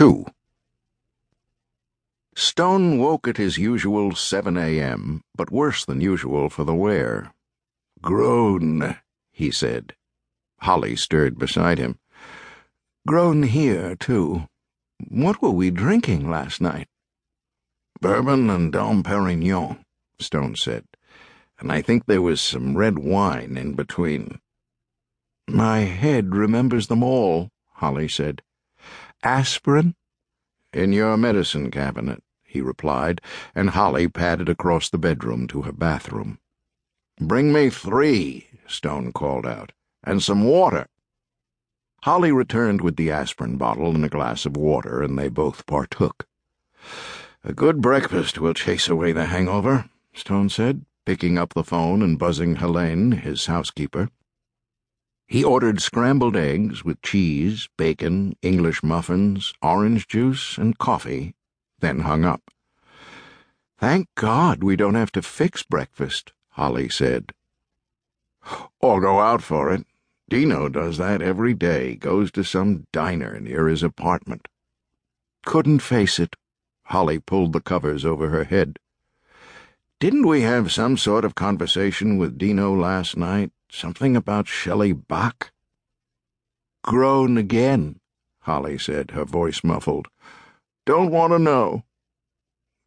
2. Stone woke at his usual 7 a.m., but worse than usual for the wear. Groan, he said. Holly stirred beside him. Groan here, too. What were we drinking last night? Bourbon and Dom Perignon, Stone said, and I think there was some red wine in between. My head remembers them all, Holly said. Aspirin? In your medicine cabinet, he replied, and Holly padded across the bedroom to her bathroom. Bring me three, Stone called out, and some water. Holly returned with the aspirin bottle and a glass of water, and they both partook. A good breakfast will chase away the hangover, Stone said, picking up the phone and buzzing Helene, his housekeeper. He ordered scrambled eggs with cheese, bacon, English muffins, orange juice, and coffee, then hung up. Thank God we don't have to fix breakfast, Holly said. Or go out for it. Dino does that every day, goes to some diner near his apartment. Couldn't face it. Holly pulled the covers over her head. Didn't we have some sort of conversation with Dino last night? Something about Shelley Bach? Groan again, Holly said, her voice muffled. Don't want to know.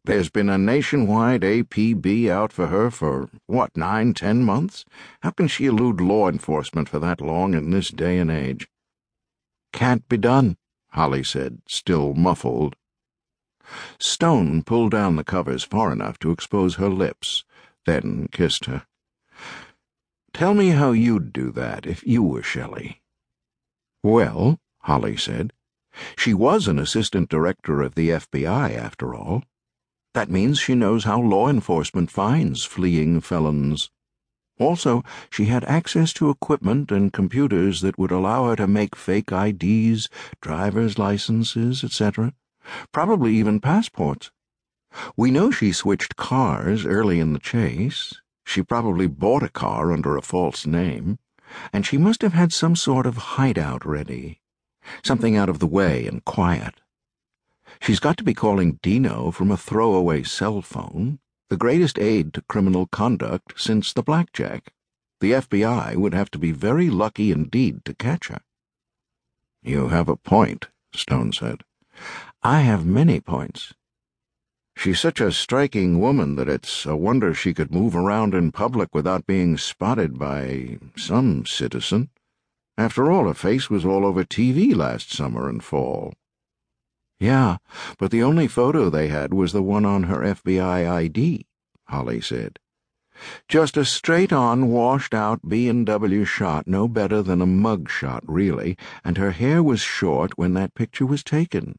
There's been a nationwide APB out for her for, what, nine, ten months? How can she elude law enforcement for that long in this day and age? Can't be done, Holly said, still muffled. Stone pulled down the covers far enough to expose her lips, then kissed her. Tell me how you'd do that if you were Shelley. Well, Holly said, she was an assistant director of the FBI, after all. That means she knows how law enforcement finds fleeing felons. Also, she had access to equipment and computers that would allow her to make fake IDs, driver's licenses, etc., probably even passports. We know she switched cars early in the chase, she probably bought a car under a false name, and she must have had some sort of hideout ready, something out of the way and quiet. She's got to be calling Dino from a throwaway cell phone, the greatest aid to criminal conduct since the blackjack. The FBI would have to be very lucky indeed to catch her. You have a point, Stone said. I have many points. She's such a striking woman that it's a wonder she could move around in public without being spotted by some citizen. After all, her face was all over TV last summer and fall. Yeah, but the only photo they had was the one on her FBI ID, Holly said. Just a straight-on, washed-out B&W shot, no better than a mug shot, really, and her hair was short when that picture was taken.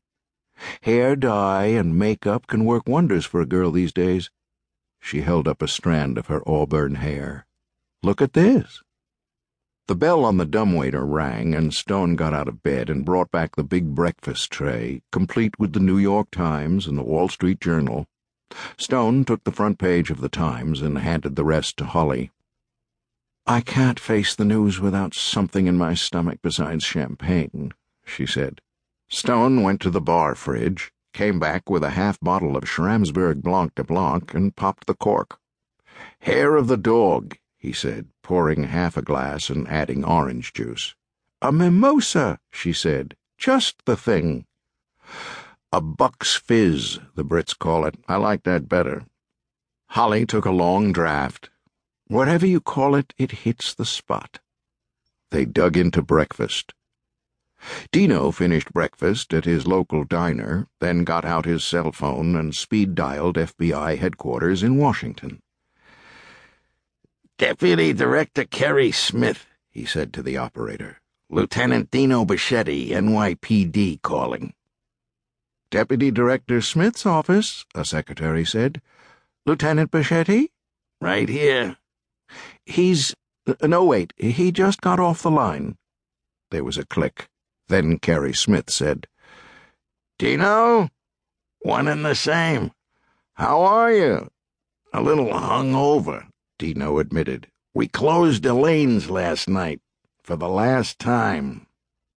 Hair dye and makeup can work wonders for a girl these days. She held up a strand of her auburn hair. Look at this. The bell on the dumbwaiter rang, and Stone got out of bed and brought back the big breakfast tray, complete with the New York Times and the Wall Street Journal. Stone took the front page of the Times and handed the rest to Holly. I can't face the news without something in my stomach besides champagne, she said. Stone went to the bar fridge, came back with a half bottle of Schramsberg Blanc de Blanc, and popped the cork. Hair of the dog, he said, pouring half a glass and adding orange juice. A mimosa, she said. Just the thing. A Buck's Fizz, the Brits call it. I like that better. Holly took a long draught. Whatever you call it, it hits the spot. They dug into breakfast. Dino finished breakfast at his local diner, then got out his cell phone and speed dialed FBI headquarters in Washington. Deputy Director Kerry Smith, he said to the operator. Lieutenant Dino Bacchetti, NYPD, calling. Deputy Director Smith's office, a secretary said. Lieutenant Bacchetti? Right here. He's. No, wait, he just got off the line. There was a click. Then Kerry Smith said, Dino? One and the same. How are you? A little hung over, Dino admitted. We closed Elaine's last night, for the last time.